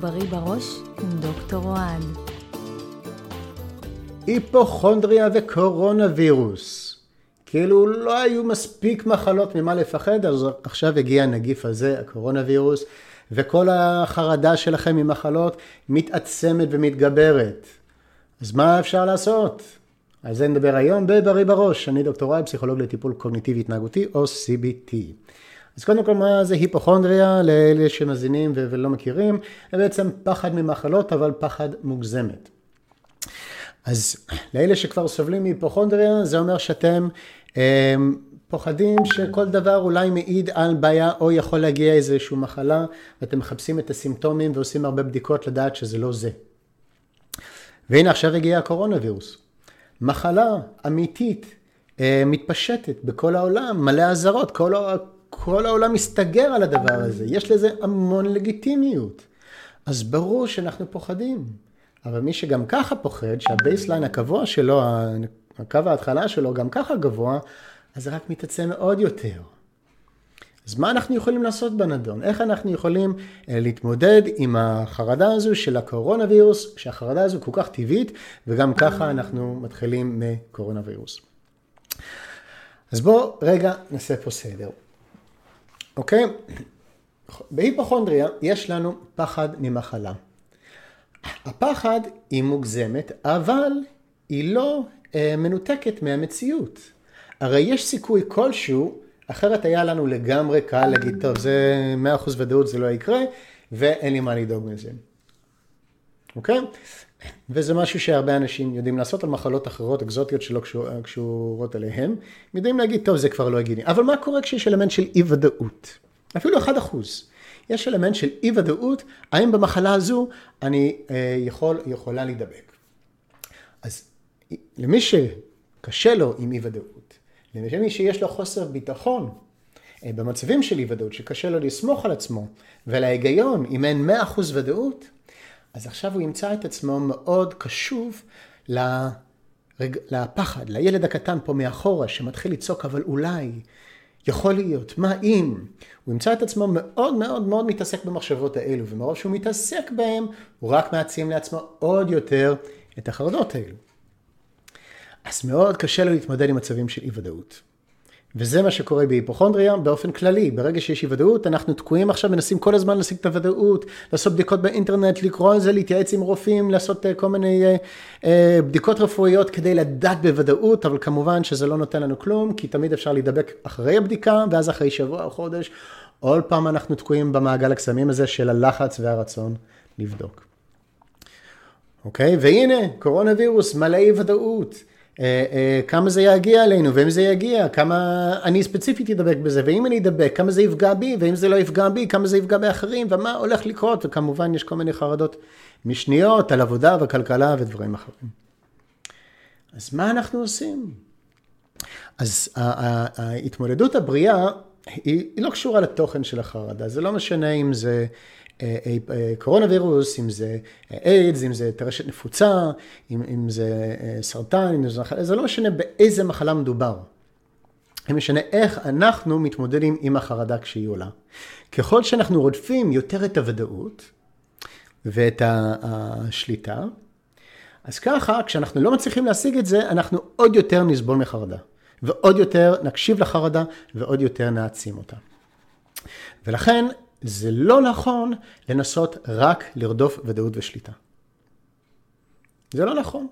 בריא בראש עם דוקטור אוהד. היפוכונדריה וקורונה וירוס. כאילו לא היו מספיק מחלות ממה לפחד, אז עכשיו הגיע הנגיף הזה, הקורונה וירוס, וכל החרדה שלכם ממחלות מתעצמת ומתגברת. אז מה אפשר לעשות? על זה נדבר היום בבריא בראש. אני דוקטור אוהד, פסיכולוג לטיפול קוגניטיבי התנהגותי או CBT. אז קודם כל מה זה היפוכונדריה לאלה שמזינים ולא מכירים, זה בעצם פחד ממחלות אבל פחד מוגזמת. אז לאלה שכבר סובלים מהיפוכונדריה זה אומר שאתם אה, פוחדים שכל דבר אולי מעיד על בעיה או יכול להגיע איזושהי מחלה ואתם מחפשים את הסימפטומים ועושים הרבה בדיקות לדעת שזה לא זה. והנה עכשיו הגיע הקורונה וירוס. מחלה אמיתית אה, מתפשטת בכל העולם, מלא אזהרות, כל, כל העולם מסתגר על הדבר הזה, יש לזה המון לגיטימיות. אז ברור שאנחנו פוחדים. אבל מי שגם ככה פוחד, שה baseline הקבוע שלו, הקו ההתחלה שלו גם ככה גבוה, אז זה רק מתעצם עוד יותר. אז מה אנחנו יכולים לעשות בנדון? איך אנחנו יכולים אה, להתמודד עם החרדה הזו של הקורונה וירוס, שהחרדה הזו כל כך טבעית, וגם ככה אנחנו מתחילים מקורונה וירוס. אז בואו רגע נעשה פה סדר. אוקיי? בהיפוכונדריה יש לנו פחד ממחלה. הפחד היא מוגזמת, אבל היא לא אה, מנותקת מהמציאות. הרי יש סיכוי כלשהו, אחרת היה לנו לגמרי קל להגיד, טוב, זה 100% ודאות, זה לא יקרה, ואין לי מה לדאוג מזה. אוקיי? וזה משהו שהרבה אנשים יודעים לעשות על מחלות אחרות, אקזוטיות שלא קשור, קשורות אליהם. יודעים להגיד, טוב, זה כבר לא הגיוני. אבל מה קורה כשיש אלמנט של אי ודאות? אפילו 1%. יש אלמנט של אי ודאות, האם במחלה הזו אני אה, יכול, יכולה להידבק. אז למי שקשה לו עם אי ודאות, למי שיש לו חוסר ביטחון, אה, במצבים של אי ודאות, שקשה לו לסמוך על עצמו, ולהיגיון, אם אין 100% ודאות, אז עכשיו הוא ימצא את עצמו מאוד קשוב לרג... לפחד, לילד הקטן פה מאחורה שמתחיל לצעוק אבל אולי, יכול להיות, מה אם? הוא ימצא את עצמו מאוד מאוד מאוד מתעסק במחשבות האלו, ומרוב שהוא מתעסק בהם, הוא רק מעצים לעצמו עוד יותר את החרדות האלו. אז מאוד קשה לו להתמודד עם מצבים של אי ודאות. וזה מה שקורה בהיפוכונדריה באופן כללי. ברגע שיש אי ודאות, אנחנו תקועים עכשיו, מנסים כל הזמן להשיג את הוודאות, לעשות בדיקות באינטרנט, לקרוא על זה, להתייעץ עם רופאים, לעשות אה, כל מיני אה, אה, בדיקות רפואיות כדי לדעת בוודאות, אבל כמובן שזה לא נותן לנו כלום, כי תמיד אפשר להידבק אחרי הבדיקה, ואז אחרי שבוע או חודש, עוד פעם אנחנו תקועים במעגל הקסמים הזה של הלחץ והרצון לבדוק. אוקיי? והנה, קורונה וירוס, מלא אי ודאות. אה, אה, כמה זה יגיע אלינו, ואם זה יגיע, כמה אני ספציפית אדבק בזה, ואם אני אדבק, כמה זה יפגע בי, ואם זה לא יפגע בי, כמה זה יפגע באחרים, ומה הולך לקרות, וכמובן יש כל מיני חרדות משניות על עבודה וכלכלה ודברים אחרים. אז מה אנחנו עושים? אז ההתמודדות הבריאה היא, היא לא קשורה לתוכן של החרדה, זה לא משנה אם זה אה, אה, קורונה וירוס, אם זה איידס, אם זה טרשת נפוצה, אם, אם זה אה, סרטן, אם זה זה לא משנה באיזה מחלה מדובר. זה משנה איך אנחנו מתמודדים עם החרדה כשהיא עולה. ככל שאנחנו רודפים יותר את הוודאות ואת השליטה, אז ככה, כשאנחנו לא מצליחים להשיג את זה, אנחנו עוד יותר נסבול מחרדה. ועוד יותר נקשיב לחרדה ועוד יותר נעצים אותה. ולכן זה לא נכון לנסות רק לרדוף ודאות ושליטה. זה לא נכון.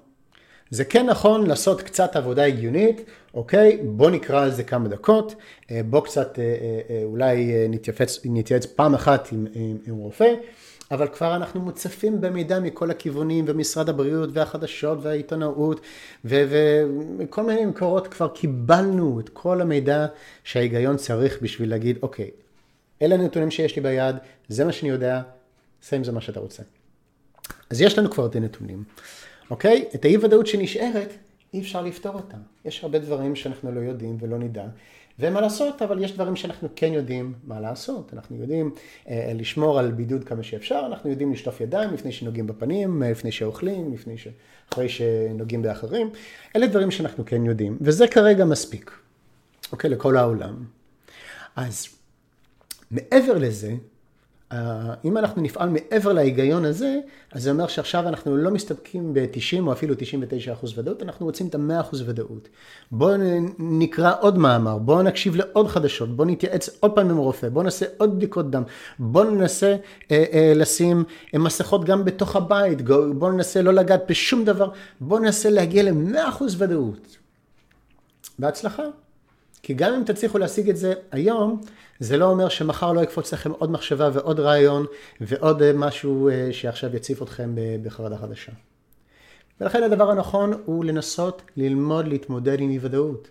זה כן נכון לעשות קצת עבודה הגיונית, אוקיי, בוא נקרא על זה כמה דקות, אה, בוא קצת אה, אה, אולי נתייעץ, פעם אחת עם, עם, עם רופא, אבל כבר אנחנו מוצפים במידע מכל הכיוונים, ומשרד הבריאות, והחדשות, והעיתונאות, וכל מיני מקורות כבר קיבלנו את כל המידע שההיגיון צריך בשביל להגיד, אוקיי, אלה הנתונים שיש לי ביד, זה מה שאני יודע, עשה עם זה מה שאתה רוצה. אז יש לנו כבר את הנתונים, אוקיי? את האי ודאות שנשארת, אי אפשר לפתור אותה. יש הרבה דברים שאנחנו לא יודעים ולא נדע, ומה לעשות, אבל יש דברים שאנחנו כן יודעים מה לעשות. אנחנו יודעים אה, לשמור על בידוד כמה שאפשר, אנחנו יודעים לשטוף ידיים לפני שנוגעים בפנים, אה, לפני שאוכלים, לפני ש... אחרי שנוגעים באחרים. אלה דברים שאנחנו כן יודעים, וזה כרגע מספיק, אוקיי? לכל העולם. אז מעבר לזה, אם אנחנו נפעל מעבר להיגיון הזה, אז זה אומר שעכשיו אנחנו לא מסתפקים ב-90 או אפילו 99 אחוז ודאות, אנחנו רוצים את ה-100 אחוז ודאות. בואו נקרא עוד מאמר, בואו נקשיב לעוד חדשות, בואו נתייעץ עוד פעם עם רופא, בואו נעשה עוד בדיקות דם, בואו ננסה אה, אה, לשים אה, מסכות גם בתוך הבית, בואו ננסה לא לגעת בשום דבר, בואו ננסה להגיע ל-100 אחוז ודאות. בהצלחה. כי גם אם תצליחו להשיג את זה היום, זה לא אומר שמחר לא יקפוץ לכם עוד מחשבה ועוד רעיון ועוד אה, משהו אה, שעכשיו יציף אתכם בחרדה חדשה. ולכן הדבר הנכון הוא לנסות ללמוד להתמודד עם אי ודאות.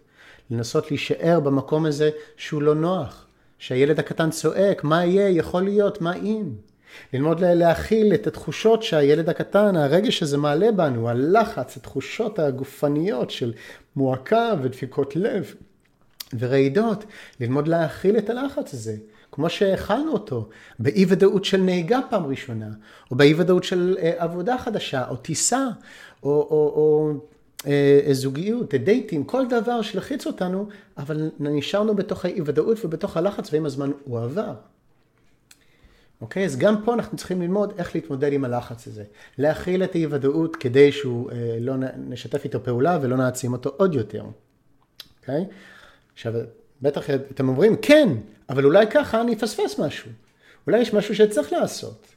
לנסות להישאר במקום הזה שהוא לא נוח. שהילד הקטן צועק, מה יהיה, יכול להיות, מה אם? ללמוד להכיל את התחושות שהילד הקטן, הרגש הזה מעלה בנו, הלחץ, התחושות הגופניות של מועקה ודפיקות לב. ורעידות, ללמוד להכיל את הלחץ הזה, כמו שהכלנו אותו, באי ודאות של נהיגה פעם ראשונה, או באי ודאות של אה, עבודה חדשה, או טיסה, או, או, או אה, זוגיות, דייטים, כל דבר שלחיץ אותנו, אבל נשארנו בתוך האי ודאות ובתוך הלחץ, ועם הזמן הוא עבר. אוקיי? אז גם פה אנחנו צריכים ללמוד איך להתמודד עם הלחץ הזה. להכיל את האי ודאות כדי שהוא אה, לא נשתף איתו פעולה ולא נעצים אותו עוד יותר. אוקיי? עכשיו, בטח אתם אומרים, כן, אבל אולי ככה אני אפספס משהו. אולי יש משהו שצריך לעשות.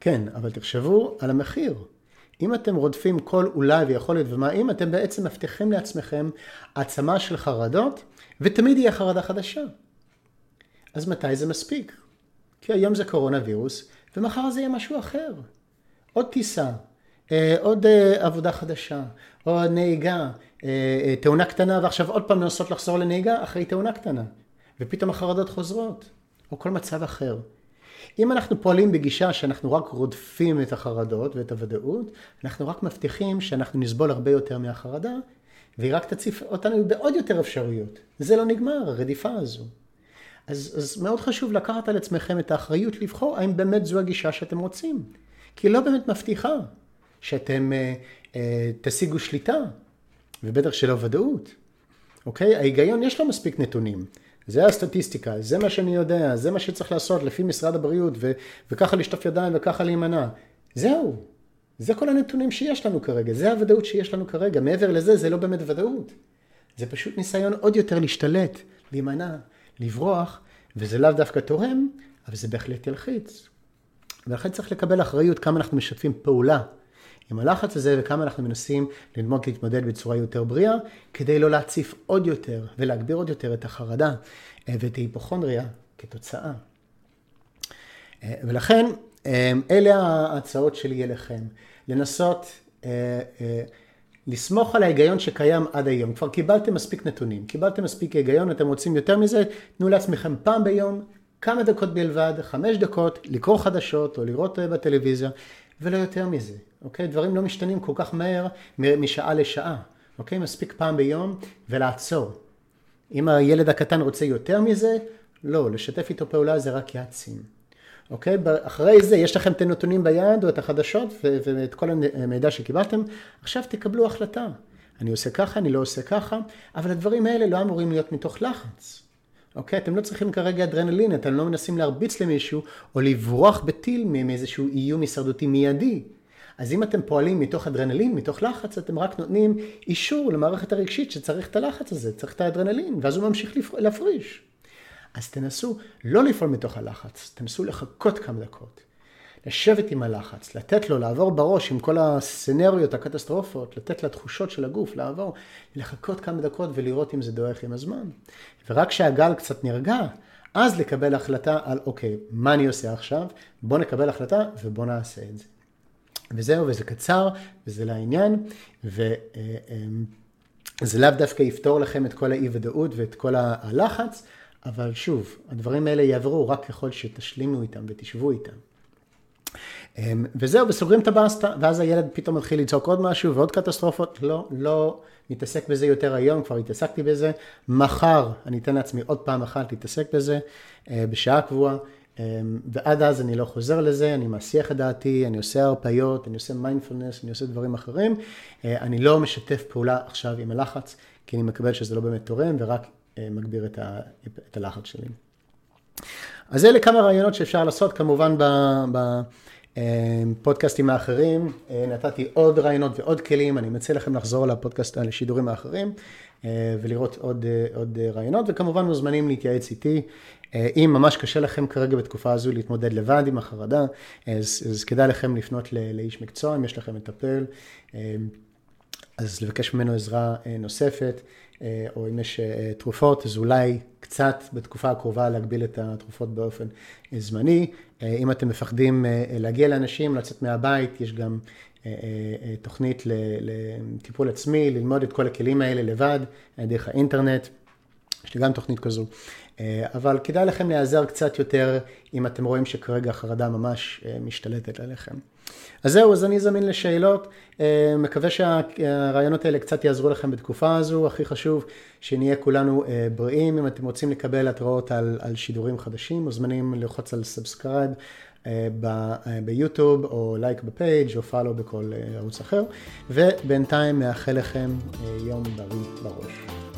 כן, אבל תחשבו על המחיר. אם אתם רודפים כל אולי ויכול להיות ומה אם, אתם בעצם מבטיחים לעצמכם העצמה של חרדות, ותמיד יהיה חרדה חדשה. אז מתי זה מספיק? כי היום זה קורונה וירוס, ומחר זה יהיה משהו אחר. עוד טיסה, עוד אה, עבודה חדשה, עוד נהיגה, אה, תאונה קטנה ועכשיו עוד פעם לנסות לחזור לנהיגה אחרי תאונה קטנה. ופתאום החרדות חוזרות, או כל מצב אחר. אם אנחנו פועלים בגישה שאנחנו רק רודפים את החרדות ואת הוודאות, אנחנו רק מבטיחים שאנחנו נסבול הרבה יותר מהחרדה, והיא רק תציף אותנו בעוד יותר אפשרויות. זה לא נגמר, הרדיפה הזו. אז, אז מאוד חשוב לקחת על עצמכם את האחריות לבחור האם באמת זו הגישה שאתם רוצים. כי היא לא באמת מבטיחה שאתם אה, אה, תשיגו שליטה, ובטח שלא ודאות. אוקיי? ההיגיון יש לו מספיק נתונים. זה הסטטיסטיקה, זה מה שאני יודע, זה מה שצריך לעשות לפי משרד הבריאות, ו- וככה לשטוף ידיים וככה להימנע. זהו. זה כל הנתונים שיש לנו כרגע, זה הוודאות שיש לנו כרגע. מעבר לזה, זה לא באמת ודאות. זה פשוט ניסיון עוד יותר להשתלט, להימנע, לברוח, וזה לאו דווקא תורם, אבל זה בהחלט ילחיץ. ולכן צריך לקבל אחריות כמה אנחנו משתפים פעולה עם הלחץ הזה וכמה אנחנו מנסים ללמוד להתמודד בצורה יותר בריאה, כדי לא להציף עוד יותר ולהגביר עוד יותר את החרדה אה, ואת ההיפוכונדריה כתוצאה. אה, ולכן, אה, אלה ההצעות שלי אליכם. לנסות לסמוך על ההיגיון שקיים עד היום. כבר קיבלתם מספיק נתונים, קיבלתם מספיק היגיון, אתם רוצים יותר מזה, תנו לעצמכם פעם ביום, כמה דקות בלבד, חמש דקות, לקרוא חדשות או לראות בטלוויזיה, ולא יותר מזה, אוקיי? דברים לא משתנים כל כך מהר משעה לשעה, אוקיי? מספיק פעם ביום ולעצור. אם הילד הקטן רוצה יותר מזה, לא, לשתף איתו פעולה זה רק יעצים. אוקיי? אחרי זה יש לכם את הנתונים ביד או את החדשות ואת כל המידע שקיבלתם, עכשיו תקבלו החלטה. אני עושה ככה, אני לא עושה ככה, אבל הדברים האלה לא אמורים להיות מתוך לחץ. אוקיי? אתם לא צריכים כרגע אדרנלין, אתם לא מנסים להרביץ למישהו או לברוח בטיל מאיזשהו איום הישרדותי מיידי. אז אם אתם פועלים מתוך אדרנלין, מתוך לחץ, אתם רק נותנים אישור למערכת הרגשית שצריך את הלחץ הזה, צריך את האדרנלין, ואז הוא ממשיך להפריש. אז תנסו לא לפעול מתוך הלחץ, תנסו לחכות כמה דקות. לשבת עם הלחץ, לתת לו לעבור בראש עם כל הסצנריות, הקטסטרופות, לתת לתחושות של הגוף לעבור, לחכות כמה דקות ולראות אם זה דועך עם הזמן. ורק כשהגל קצת נרגע, אז לקבל החלטה על אוקיי, מה אני עושה עכשיו? בוא נקבל החלטה ובוא נעשה את זה. וזהו, וזה קצר, וזה לעניין, וזה לאו דווקא יפתור לכם את כל האי ודאות ואת כל הלחץ, אבל שוב, הדברים האלה יעברו רק ככל שתשלימו איתם ותשבו איתם. אמ, וזהו, וסוגרים את הבאסטה, ואז הילד פתאום מתחיל לצעוק עוד משהו ועוד קטסטרופות. לא, לא נתעסק בזה יותר היום, כבר התעסקתי בזה. מחר אני אתן לעצמי עוד פעם אחת להתעסק בזה, אה, בשעה קבועה. אמ, ועד אז אני לא חוזר לזה, אני מסיח את דעתי, אני עושה הרפיות, אני עושה מיינדפולנס, אני עושה דברים אחרים. אה, אני לא משתף פעולה עכשיו עם הלחץ, כי אני מקבל שזה לא באמת תורם ורק אה, מגביר את הלחץ שלי. אז אלה כמה רעיונות שאפשר לעשות, כמובן בפודקאסטים האחרים. נתתי עוד רעיונות ועוד כלים, אני מציע לכם לחזור לפודקאסט, לשידורים האחרים. ולראות עוד, עוד רעיונות, וכמובן מוזמנים להתייעץ איתי. אם ממש קשה לכם כרגע בתקופה הזו להתמודד לבד עם החרדה, אז, אז כדאי לכם לפנות לאיש מקצוע, אם יש לכם מטפל, אז לבקש ממנו עזרה נוספת, או אם יש תרופות, אז אולי קצת בתקופה הקרובה להגביל את התרופות באופן זמני. אם אתם מפחדים להגיע לאנשים, לצאת מהבית, יש גם תוכנית לטיפול עצמי, ללמוד את כל הכלים האלה לבד, דרך האינטרנט. יש לי גם תוכנית כזו. אבל כדאי לכם להיעזר קצת יותר אם אתם רואים שכרגע החרדה ממש משתלטת עליכם. אז זהו, אז אני זמין לשאלות. מקווה שהרעיונות האלה קצת יעזרו לכם בתקופה הזו. הכי חשוב שנהיה כולנו בריאים. אם אתם רוצים לקבל התראות על, על שידורים חדשים, מוזמנים ללחוץ על subscribe. ביוטיוב, או like ב page, או follow בכל ערוץ אחר, ובינתיים מאחל לכם יום בריא בראש.